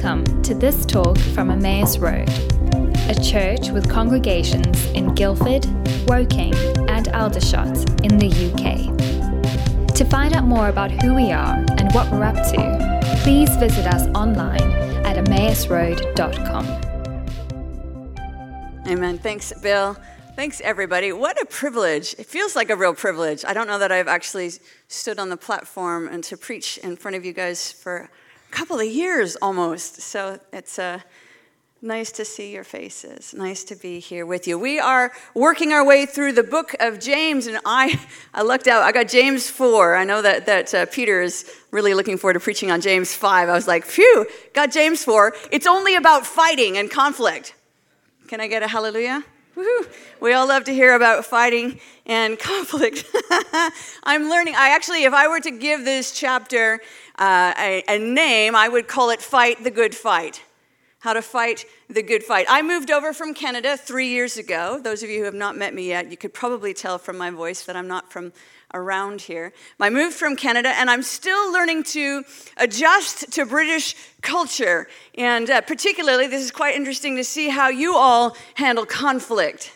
Welcome to this talk from Emmaus Road, a church with congregations in Guildford, Woking, and Aldershot in the UK. To find out more about who we are and what we're up to, please visit us online at emmausroad.com. Amen. Thanks, Bill. Thanks, everybody. What a privilege. It feels like a real privilege. I don't know that I've actually stood on the platform and to preach in front of you guys for couple of years almost. So it's uh, nice to see your faces. Nice to be here with you. We are working our way through the book of James, and I, I looked out. I got James 4. I know that, that uh, Peter is really looking forward to preaching on James 5. I was like, phew, got James 4. It's only about fighting and conflict. Can I get a hallelujah? Woo-hoo. We all love to hear about fighting and conflict. I'm learning. I actually, if I were to give this chapter uh, a, a name, I would call it Fight the Good Fight. How to fight the good fight. I moved over from Canada three years ago. Those of you who have not met me yet, you could probably tell from my voice that I'm not from around here. I moved from Canada, and I'm still learning to adjust to British culture. And uh, particularly, this is quite interesting to see how you all handle conflict.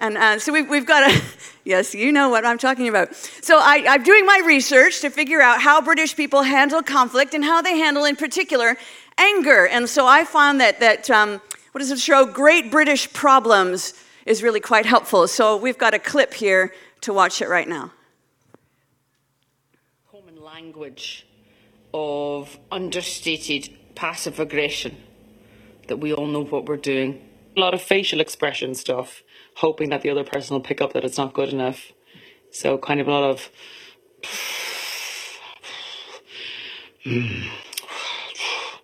And uh, so we've, we've got a, yes, you know what I'm talking about. So I, I'm doing my research to figure out how British people handle conflict and how they handle, in particular, anger. And so I found that, that um, what does it show? Great British Problems is really quite helpful. So we've got a clip here to watch it right now Common language of understated passive aggression that we all know what we're doing. A lot of facial expression stuff, hoping that the other person will pick up that it's not good enough. So, kind of a lot of.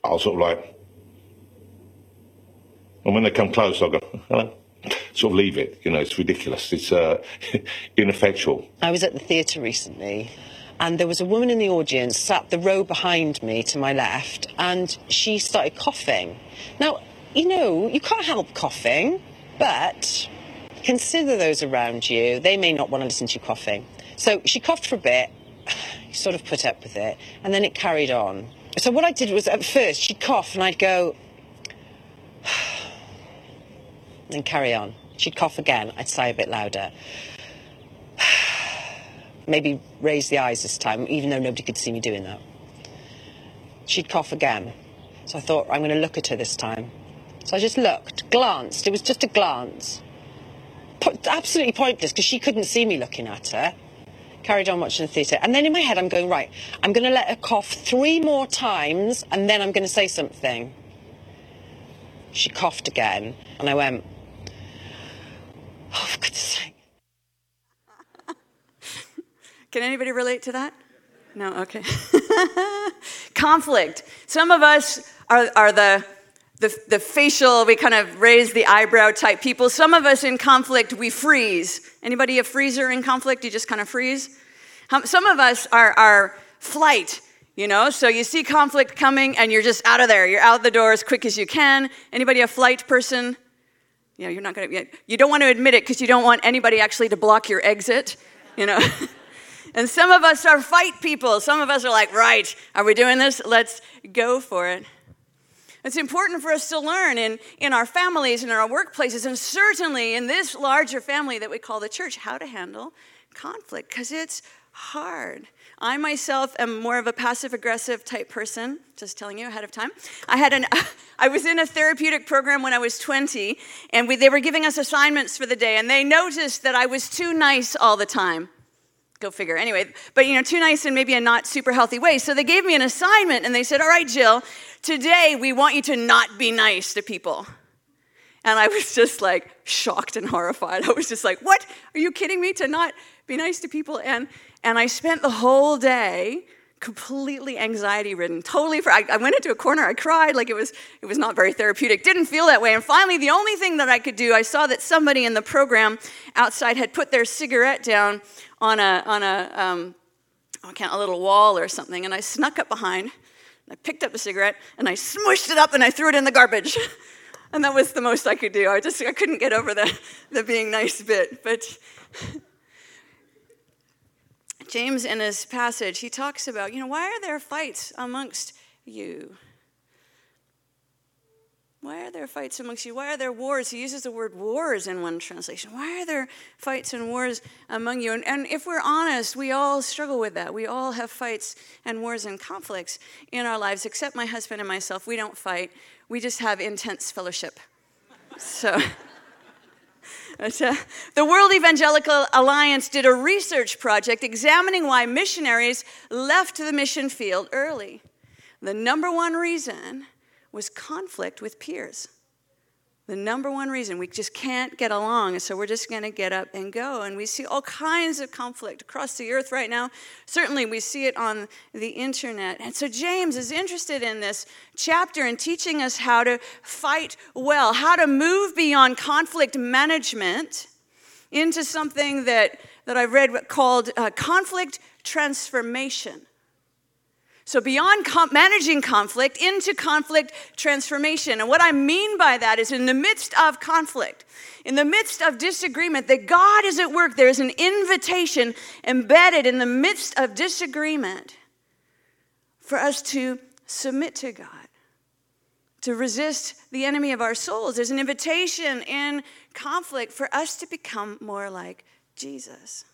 I'll sort of like. And when they come close, I'll go, hello. Sort of leave it. You know, it's ridiculous. It's uh, ineffectual. I was at the theatre recently and there was a woman in the audience sat the row behind me to my left and she started coughing now you know you can't help coughing but consider those around you they may not want to listen to you coughing so she coughed for a bit sort of put up with it and then it carried on so what i did was at first she'd cough and i'd go then carry on she'd cough again i'd sigh a bit louder maybe raise the eyes this time, even though nobody could see me doing that. She'd cough again. So I thought, I'm going to look at her this time. So I just looked, glanced. It was just a glance. Absolutely pointless because she couldn't see me looking at her. Carried on watching the theatre. And then in my head, I'm going, right, I'm going to let her cough three more times and then I'm going to say something. She coughed again. And I went, oh, for goodness sake. Can anybody relate to that? No, okay. Conflict. Some of us are, are the, the, the facial, we kind of raise the eyebrow type people. Some of us in conflict, we freeze. Anybody a freezer in conflict? You just kind of freeze? Some of us are, are flight, you know? So you see conflict coming and you're just out of there. You're out the door as quick as you can. Anybody a flight person? You know, you're not gonna, you don't want to admit it because you don't want anybody actually to block your exit, you know? And some of us are fight people. Some of us are like, right, are we doing this? Let's go for it. It's important for us to learn in, in our families and in our workplaces, and certainly in this larger family that we call the church, how to handle conflict, because it's hard. I myself am more of a passive aggressive type person, just telling you ahead of time. I, had an, I was in a therapeutic program when I was 20, and we, they were giving us assignments for the day, and they noticed that I was too nice all the time. Go figure. Anyway, but you know, too nice in maybe a not super healthy way. So they gave me an assignment and they said, All right, Jill, today we want you to not be nice to people. And I was just like shocked and horrified. I was just like, What? Are you kidding me? To not be nice to people? And, and I spent the whole day completely anxiety ridden totally I, I, went into a corner i cried like it was it was not very therapeutic didn't feel that way and finally the only thing that i could do i saw that somebody in the program outside had put their cigarette down on a on a um, oh, a little wall or something and i snuck up behind i picked up the cigarette and i smushed it up and i threw it in the garbage and that was the most i could do i just i couldn't get over the the being nice bit but James, in his passage, he talks about, you know, why are there fights amongst you? Why are there fights amongst you? Why are there wars? He uses the word wars in one translation. Why are there fights and wars among you? And, and if we're honest, we all struggle with that. We all have fights and wars and conflicts in our lives, except my husband and myself. We don't fight, we just have intense fellowship. So. Uh, the World Evangelical Alliance did a research project examining why missionaries left the mission field early. The number one reason was conflict with peers. The number one reason we just can't get along, and so we're just going to get up and go. And we see all kinds of conflict across the earth right now. Certainly, we see it on the internet. And so, James is interested in this chapter and teaching us how to fight well, how to move beyond conflict management into something that, that I've read called uh, conflict transformation. So, beyond com- managing conflict, into conflict transformation. And what I mean by that is in the midst of conflict, in the midst of disagreement, that God is at work. There's an invitation embedded in the midst of disagreement for us to submit to God, to resist the enemy of our souls. There's an invitation in conflict for us to become more like Jesus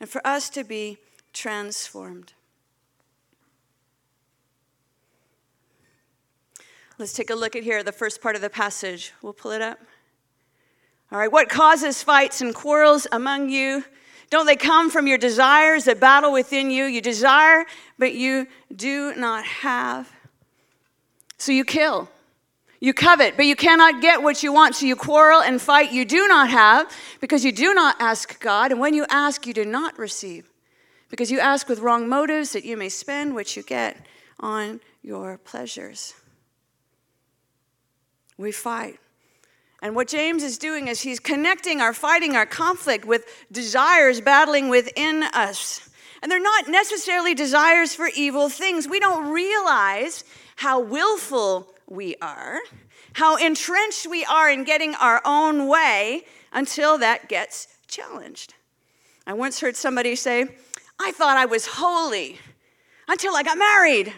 and for us to be transformed. Let's take a look at here, the first part of the passage. We'll pull it up. All right, what causes fights and quarrels among you? Don't they come from your desires that battle within you? You desire, but you do not have. So you kill. You covet, but you cannot get what you want. So you quarrel and fight you do not have because you do not ask God. And when you ask, you do not receive because you ask with wrong motives that you may spend what you get on your pleasures we fight. And what James is doing is he's connecting our fighting, our conflict with desires battling within us. And they're not necessarily desires for evil things. We don't realize how willful we are, how entrenched we are in getting our own way until that gets challenged. I once heard somebody say, I thought I was holy until I got married.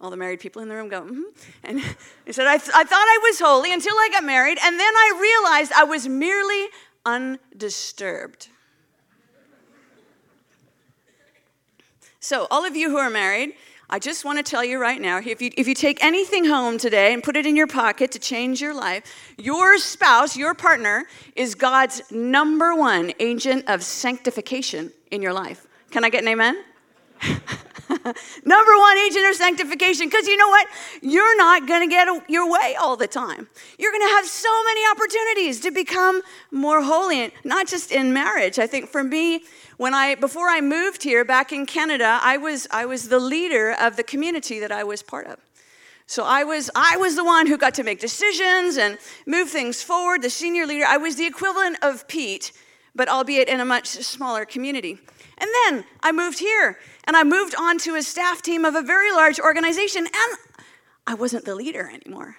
All the married people in the room go, mm-hmm. And he said, I, th- I thought I was holy until I got married, and then I realized I was merely undisturbed. So, all of you who are married, I just want to tell you right now if you, if you take anything home today and put it in your pocket to change your life, your spouse, your partner, is God's number one agent of sanctification in your life. Can I get an amen? Number one agent of sanctification, because you know what? You're not going to get your way all the time. You're going to have so many opportunities to become more holy, not just in marriage. I think for me, when I before I moved here back in Canada, I was I was the leader of the community that I was part of. So I was I was the one who got to make decisions and move things forward, the senior leader. I was the equivalent of Pete, but albeit in a much smaller community. And then I moved here and I moved on to a staff team of a very large organization, and I wasn't the leader anymore.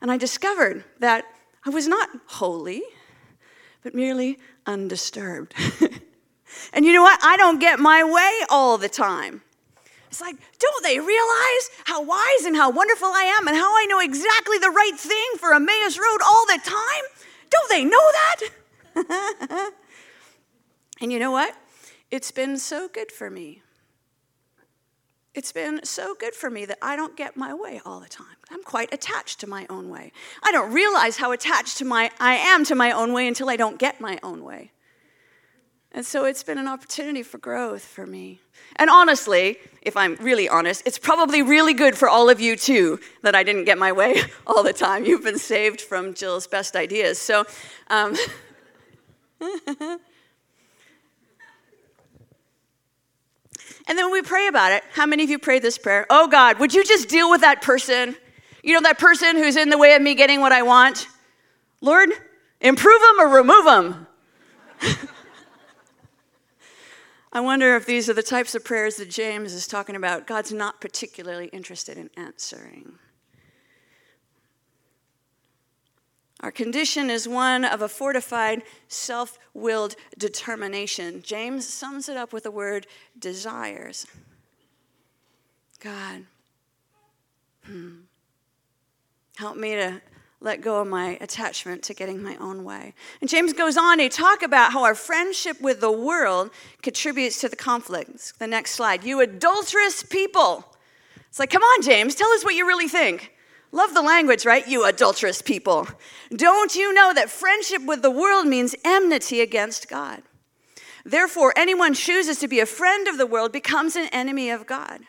And I discovered that I was not holy, but merely undisturbed. and you know what? I don't get my way all the time. It's like, don't they realize how wise and how wonderful I am and how I know exactly the right thing for Emmaus Road all the time? Don't they know that? and you know what? It's been so good for me. It's been so good for me that I don't get my way all the time. I'm quite attached to my own way. I don't realize how attached to my I am to my own way until I don't get my own way. And so it's been an opportunity for growth for me. And honestly, if I'm really honest, it's probably really good for all of you too that I didn't get my way all the time. You've been saved from Jill's best ideas. So, um, And then when we pray about it. How many of you pray this prayer? Oh God, would you just deal with that person? You know, that person who's in the way of me getting what I want? Lord, improve them or remove them. I wonder if these are the types of prayers that James is talking about. God's not particularly interested in answering. Our condition is one of a fortified, self willed determination. James sums it up with the word desires. God, hmm. Help me to let go of my attachment to getting my own way. And James goes on to talk about how our friendship with the world contributes to the conflicts. The next slide. You adulterous people. It's like, come on, James, tell us what you really think. Love the language, right? You adulterous people. Don't you know that friendship with the world means enmity against God? Therefore, anyone chooses to be a friend of the world becomes an enemy of God.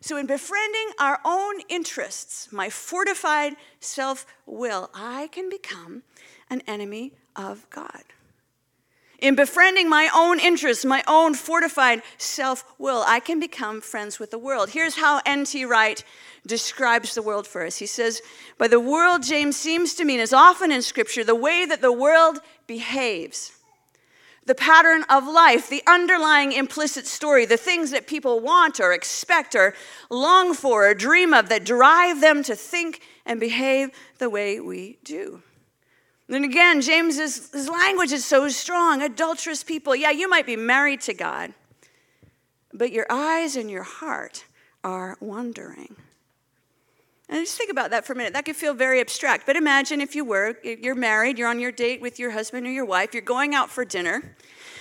So, in befriending our own interests, my fortified self will, I can become an enemy of God. In befriending my own interests, my own fortified self will, I can become friends with the world. Here's how N.T. Wright describes the world for us. He says, By the world, James seems to mean, as often in Scripture, the way that the world behaves the pattern of life, the underlying implicit story, the things that people want or expect or long for or dream of that drive them to think and behave the way we do. And again, James's his language is so strong. Adulterous people, yeah, you might be married to God, but your eyes and your heart are wandering. And just think about that for a minute. That could feel very abstract. But imagine if you were, you're married, you're on your date with your husband or your wife, you're going out for dinner,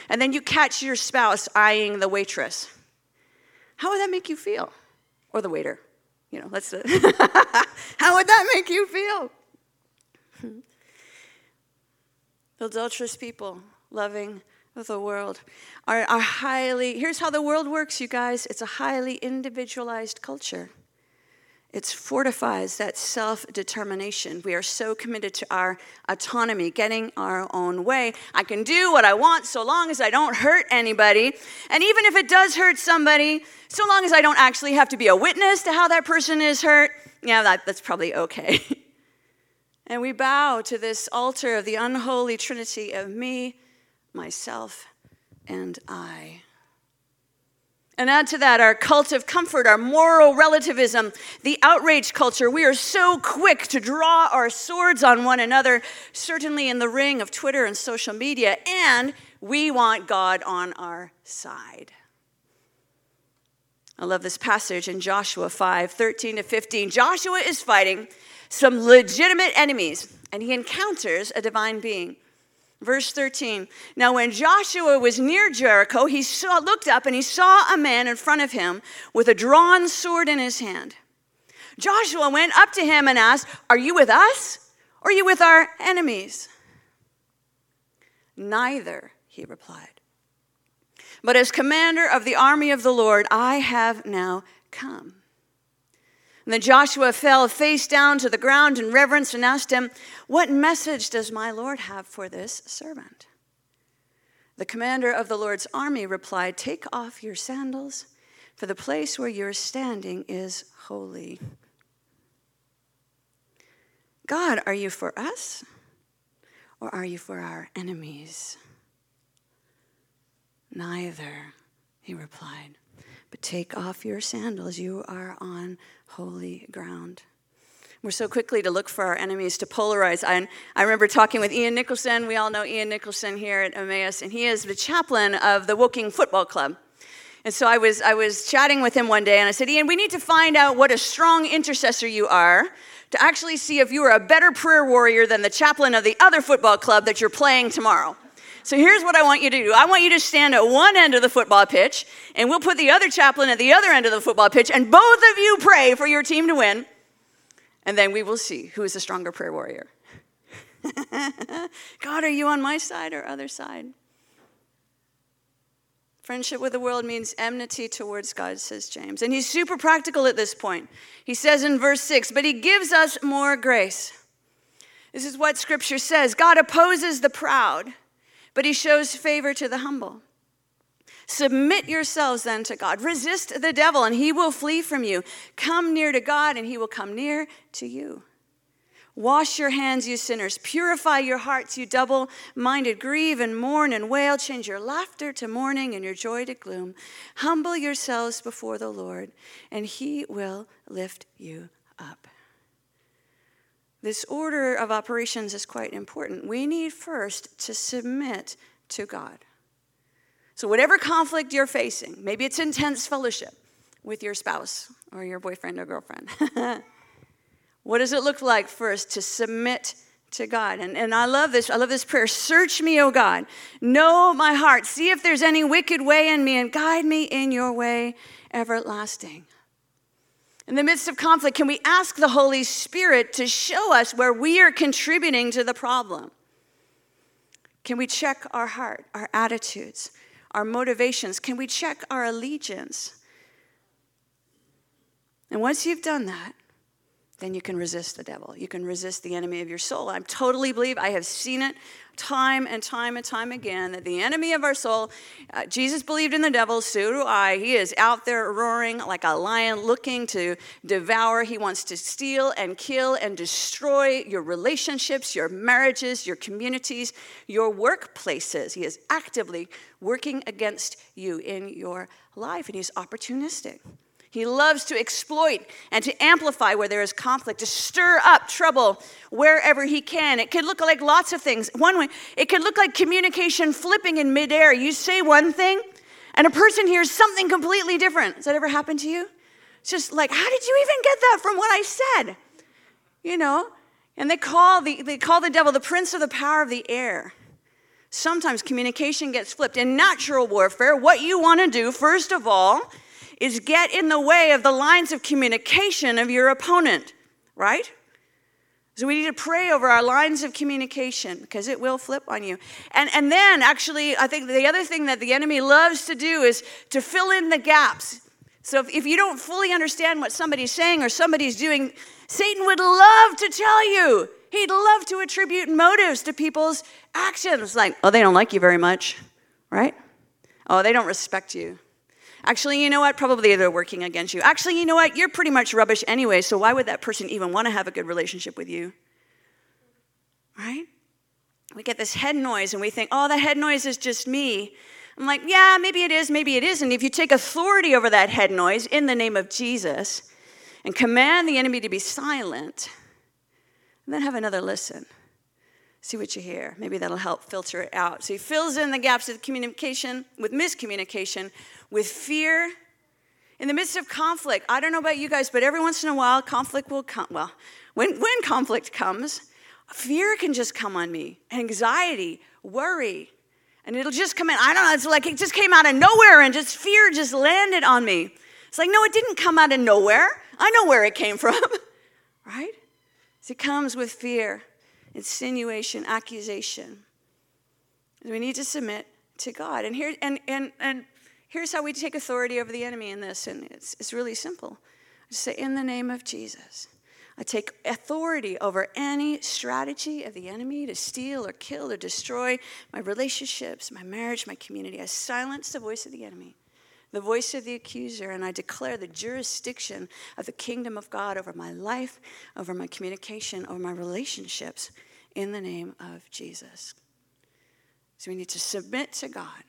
and then you catch your spouse eyeing the waitress. How would that make you feel? Or the waiter. You know, let's. How would that make you feel? Hmm. Adulterous people loving the world are, are highly, here's how the world works, you guys it's a highly individualized culture. It fortifies that self determination. We are so committed to our autonomy, getting our own way. I can do what I want so long as I don't hurt anybody. And even if it does hurt somebody, so long as I don't actually have to be a witness to how that person is hurt, yeah, that, that's probably okay. and we bow to this altar of the unholy trinity of me, myself, and I. And add to that our cult of comfort, our moral relativism, the outrage culture. We are so quick to draw our swords on one another, certainly in the ring of Twitter and social media, and we want God on our side. I love this passage in Joshua 5 13 to 15. Joshua is fighting some legitimate enemies, and he encounters a divine being. Verse 13. Now, when Joshua was near Jericho, he saw, looked up and he saw a man in front of him with a drawn sword in his hand. Joshua went up to him and asked, Are you with us or are you with our enemies? Neither, he replied. But as commander of the army of the Lord, I have now come. And then Joshua fell face down to the ground in reverence and asked him, What message does my Lord have for this servant? The commander of the Lord's army replied, Take off your sandals, for the place where you're standing is holy. God, are you for us or are you for our enemies? Neither, he replied. But take off your sandals. You are on holy ground. We're so quickly to look for our enemies, to polarize. I, I remember talking with Ian Nicholson. We all know Ian Nicholson here at Emmaus, and he is the chaplain of the Woking Football Club. And so I was, I was chatting with him one day, and I said, Ian, we need to find out what a strong intercessor you are to actually see if you are a better prayer warrior than the chaplain of the other football club that you're playing tomorrow. So here's what I want you to do I want you to stand at one end of the football pitch, and we'll put the other chaplain at the other end of the football pitch, and both of you pray for your team to win. And then we will see who is the stronger prayer warrior. God, are you on my side or other side? Friendship with the world means enmity towards God, says James. And he's super practical at this point. He says in verse 6, but he gives us more grace. This is what scripture says God opposes the proud but he shows favor to the humble. Submit yourselves then to God. Resist the devil, and he will flee from you. Come near to God, and he will come near to you. Wash your hands, you sinners. Purify your hearts, you double minded. Grieve and mourn and wail. Change your laughter to mourning and your joy to gloom. Humble yourselves before the Lord, and he will lift you up. This order of operations is quite important. We need first to submit to God. So, whatever conflict you're facing, maybe it's intense fellowship with your spouse or your boyfriend or girlfriend. What does it look like first to submit to God? And, and I love this. I love this prayer. Search me, O God. Know my heart. See if there's any wicked way in me and guide me in your way everlasting. In the midst of conflict, can we ask the Holy Spirit to show us where we are contributing to the problem? Can we check our heart, our attitudes, our motivations? Can we check our allegiance? And once you've done that, then you can resist the devil. You can resist the enemy of your soul. I totally believe, I have seen it time and time and time again, that the enemy of our soul, uh, Jesus believed in the devil, so do I. He is out there roaring like a lion looking to devour. He wants to steal and kill and destroy your relationships, your marriages, your communities, your workplaces. He is actively working against you in your life, and he's opportunistic. He loves to exploit and to amplify where there is conflict, to stir up trouble wherever he can. It could look like lots of things. One way, it could look like communication flipping in midair. You say one thing, and a person hears something completely different. Has that ever happened to you? It's just like, how did you even get that from what I said? You know? And they call the, they call the devil the prince of the power of the air. Sometimes communication gets flipped. In natural warfare, what you want to do, first of all, is get in the way of the lines of communication of your opponent, right? So we need to pray over our lines of communication because it will flip on you. And, and then, actually, I think the other thing that the enemy loves to do is to fill in the gaps. So if, if you don't fully understand what somebody's saying or somebody's doing, Satan would love to tell you. He'd love to attribute motives to people's actions. Like, oh, they don't like you very much, right? Oh, they don't respect you. Actually, you know what? Probably they're working against you. Actually, you know what? You're pretty much rubbish anyway, so why would that person even want to have a good relationship with you? Right? We get this head noise and we think, oh, that head noise is just me. I'm like, yeah, maybe it is, maybe it isn't. If you take authority over that head noise in the name of Jesus and command the enemy to be silent, then have another listen see what you hear. Maybe that'll help filter it out. So he fills in the gaps of communication with miscommunication, with fear. In the midst of conflict, I don't know about you guys, but every once in a while, conflict will come. Well, when, when conflict comes, fear can just come on me, anxiety, worry, and it'll just come in. I don't know, it's like it just came out of nowhere and just fear just landed on me. It's like, no, it didn't come out of nowhere. I know where it came from, right? So it comes with fear insinuation, accusation. We need to submit to God. And, here, and, and, and here's how we take authority over the enemy in this, and it's, it's really simple. Just say, In the name of Jesus. I take authority over any strategy of the enemy to steal or kill or destroy my relationships, my marriage, my community. I silence the voice of the enemy, the voice of the accuser, and I declare the jurisdiction of the kingdom of God over my life, over my communication, over my relationships in the name of Jesus. So we need to submit to God,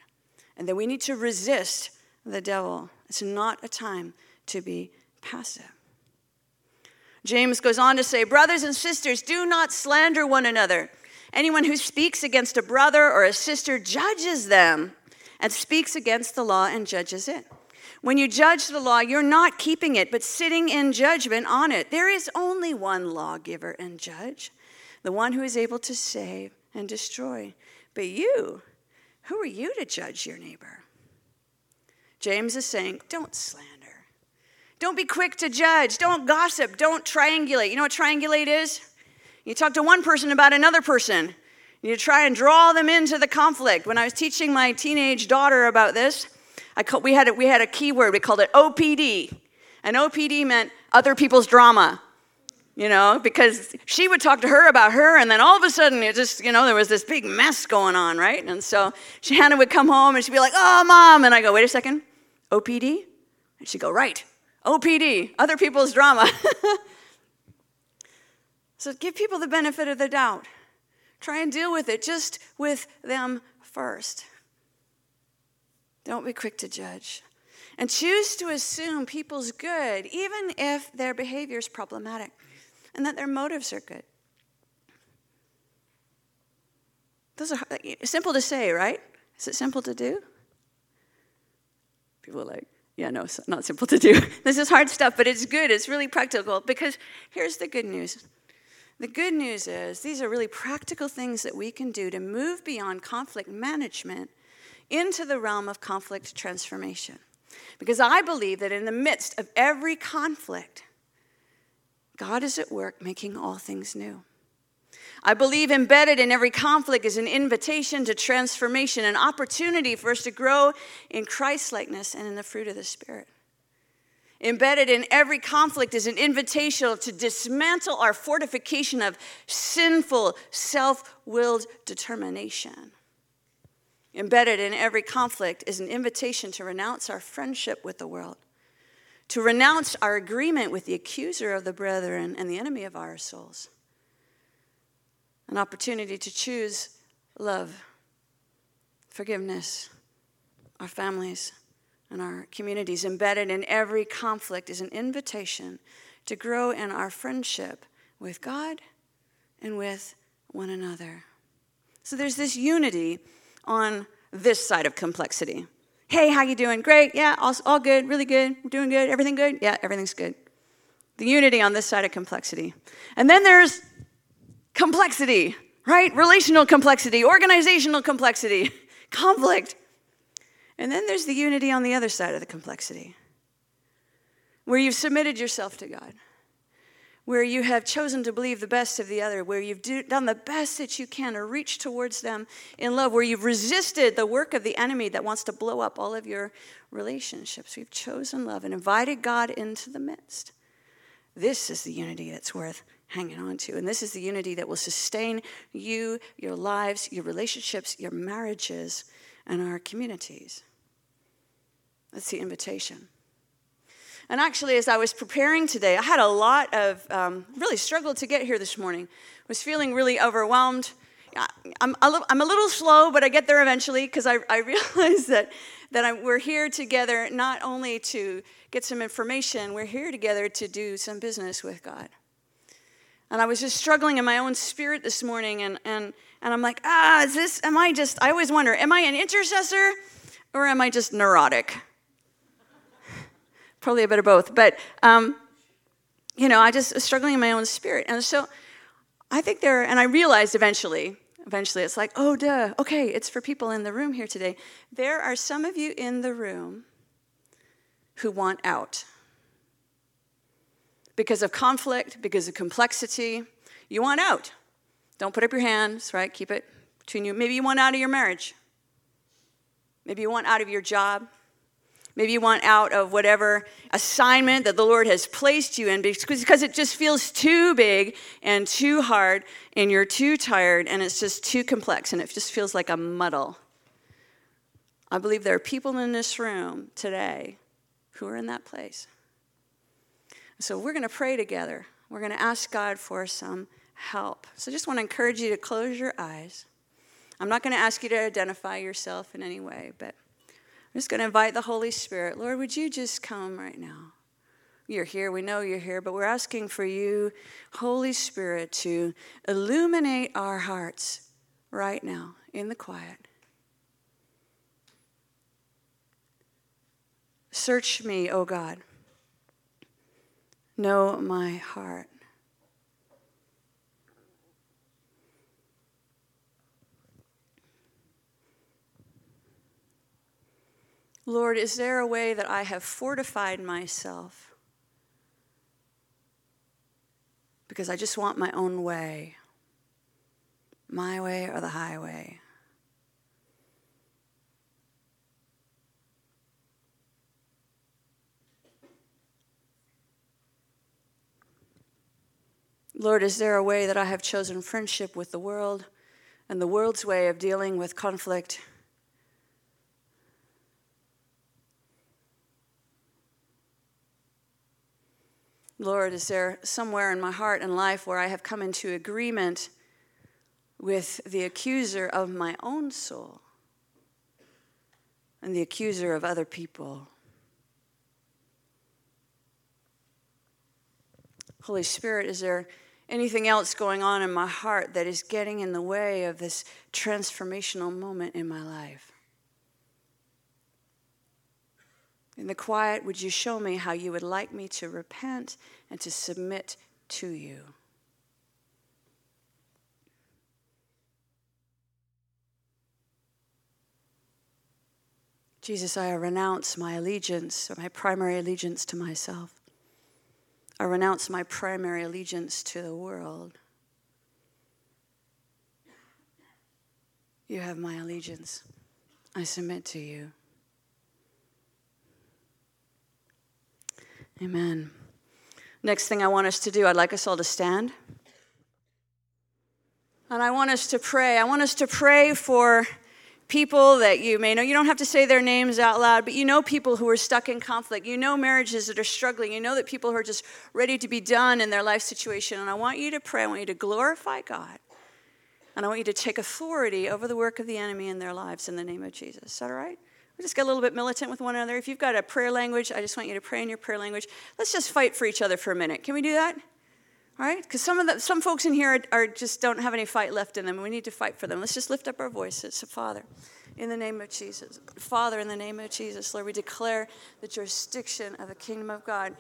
and then we need to resist the devil. It's not a time to be passive. James goes on to say, Brothers and sisters, do not slander one another. Anyone who speaks against a brother or a sister judges them and speaks against the law and judges it. When you judge the law, you're not keeping it, but sitting in judgment on it. There is only one lawgiver and judge, the one who is able to save and destroy. But you, who are you to judge your neighbor? James is saying, don't slander. Don't be quick to judge. Don't gossip. Don't triangulate. You know what triangulate is? You talk to one person about another person. You try and draw them into the conflict. When I was teaching my teenage daughter about this, I call, we, had a, we had a keyword. We called it OPD. And OPD meant other people's drama you know, because she would talk to her about her, and then all of a sudden it just, you know, there was this big mess going on, right? And so Shannon would come home and she'd be like, oh, mom. And I go, wait a second, OPD? And she'd go, right, OPD, other people's drama. so give people the benefit of the doubt. Try and deal with it just with them first. Don't be quick to judge. And choose to assume people's good, even if their behavior is problematic and that their motives are good. Those are simple to say, right? Is it simple to do? People are like, Yeah, no, it's not simple to do. this is hard stuff, but it's good. It's really practical because here's the good news. The good news is these are really practical things that we can do to move beyond conflict management into the realm of conflict transformation. Because I believe that in the midst of every conflict, God is at work making all things new. I believe embedded in every conflict is an invitation to transformation, an opportunity for us to grow in Christ likeness and in the fruit of the Spirit. Embedded in every conflict is an invitation to dismantle our fortification of sinful, self willed determination. Embedded in every conflict is an invitation to renounce our friendship with the world, to renounce our agreement with the accuser of the brethren and the enemy of our souls an opportunity to choose love, forgiveness, our families, and our communities. Embedded in every conflict is an invitation to grow in our friendship with God and with one another. So there's this unity on this side of complexity. Hey, how you doing? Great. Yeah, all, all good. Really good. Doing good. Everything good? Yeah, everything's good. The unity on this side of complexity. And then there's complexity, right? Relational complexity, organizational complexity, conflict. And then there's the unity on the other side of the complexity, where you've submitted yourself to God, where you have chosen to believe the best of the other, where you've do, done the best that you can to reach towards them in love, where you've resisted the work of the enemy that wants to blow up all of your relationships. We've chosen love and invited God into the midst. This is the unity that's worth hanging on to. And this is the unity that will sustain you, your lives, your relationships, your marriages, and our communities. That's the invitation. And actually, as I was preparing today, I had a lot of um, really struggled to get here this morning. Was feeling really overwhelmed. I'm a, little, I'm a little slow, but I get there eventually because I, I realize that, that I'm, we're here together not only to get some information, we're here together to do some business with God. And I was just struggling in my own spirit this morning, and, and, and I'm like, ah, is this, am I just, I always wonder, am I an intercessor or am I just neurotic? Probably a bit of both. But, um, you know, I just was struggling in my own spirit. And so I think there, and I realized eventually, eventually it's like, oh, duh, okay, it's for people in the room here today. There are some of you in the room who want out because of conflict, because of complexity. You want out. Don't put up your hands, right? Keep it between you. Maybe you want out of your marriage. Maybe you want out of your job. Maybe you want out of whatever assignment that the Lord has placed you in because it just feels too big and too hard and you're too tired and it's just too complex and it just feels like a muddle. I believe there are people in this room today who are in that place. So we're going to pray together. We're going to ask God for some help. So I just want to encourage you to close your eyes. I'm not going to ask you to identify yourself in any way, but just going to invite the Holy Spirit. Lord, would you just come right now? You're here, we know you're here, but we're asking for you, Holy Spirit, to illuminate our hearts right now in the quiet. Search me, O God know my heart. Lord, is there a way that I have fortified myself because I just want my own way, my way or the highway? Lord, is there a way that I have chosen friendship with the world and the world's way of dealing with conflict? Lord, is there somewhere in my heart and life where I have come into agreement with the accuser of my own soul and the accuser of other people? Holy Spirit, is there anything else going on in my heart that is getting in the way of this transformational moment in my life. In the quiet, would you show me how you would like me to repent and to submit to you? Jesus, I renounce my allegiance, my primary allegiance to myself. I renounce my primary allegiance to the world. You have my allegiance. I submit to you. Amen. Next thing I want us to do, I'd like us all to stand. And I want us to pray. I want us to pray for people that you may know. You don't have to say their names out loud, but you know people who are stuck in conflict. You know marriages that are struggling. You know that people who are just ready to be done in their life situation. And I want you to pray. I want you to glorify God. And I want you to take authority over the work of the enemy in their lives in the name of Jesus. Is that all right? We just get a little bit militant with one another. If you've got a prayer language, I just want you to pray in your prayer language. Let's just fight for each other for a minute. Can we do that? All right? Because some of the, some folks in here are, are, just don't have any fight left in them. We need to fight for them. Let's just lift up our voices. So, Father, in the name of Jesus, Father, in the name of Jesus, Lord, we declare the jurisdiction of the kingdom of God.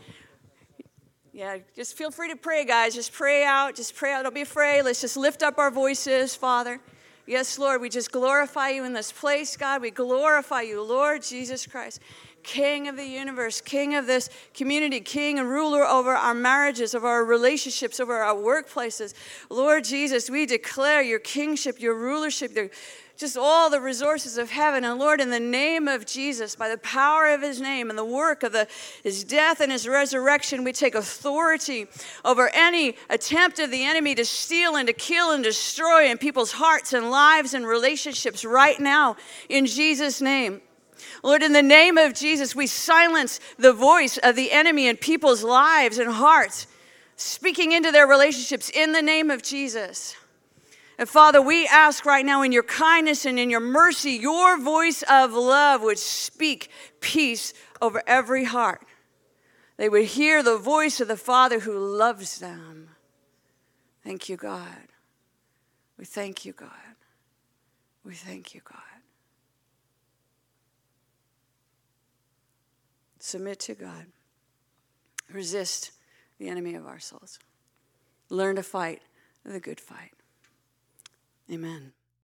Yeah, just feel free to pray, guys. Just pray out. Just pray out. Don't be afraid. Let's just lift up our voices, Father. Yes, Lord, we just glorify you in this place, God. We glorify you, Lord Jesus Christ. King of the universe, King of this community, King and ruler over our marriages, over our relationships, over our workplaces. Lord Jesus, we declare your kingship, your rulership, your just all the resources of heaven. And Lord, in the name of Jesus, by the power of his name and the work of the, his death and his resurrection, we take authority over any attempt of the enemy to steal and to kill and destroy in people's hearts and lives and relationships right now in Jesus' name. Lord, in the name of Jesus, we silence the voice of the enemy in people's lives and hearts, speaking into their relationships in the name of Jesus. And Father, we ask right now in your kindness and in your mercy, your voice of love would speak peace over every heart. They would hear the voice of the Father who loves them. Thank you, God. We thank you, God. We thank you, God. Submit to God. Resist the enemy of our souls. Learn to fight the good fight. Amen.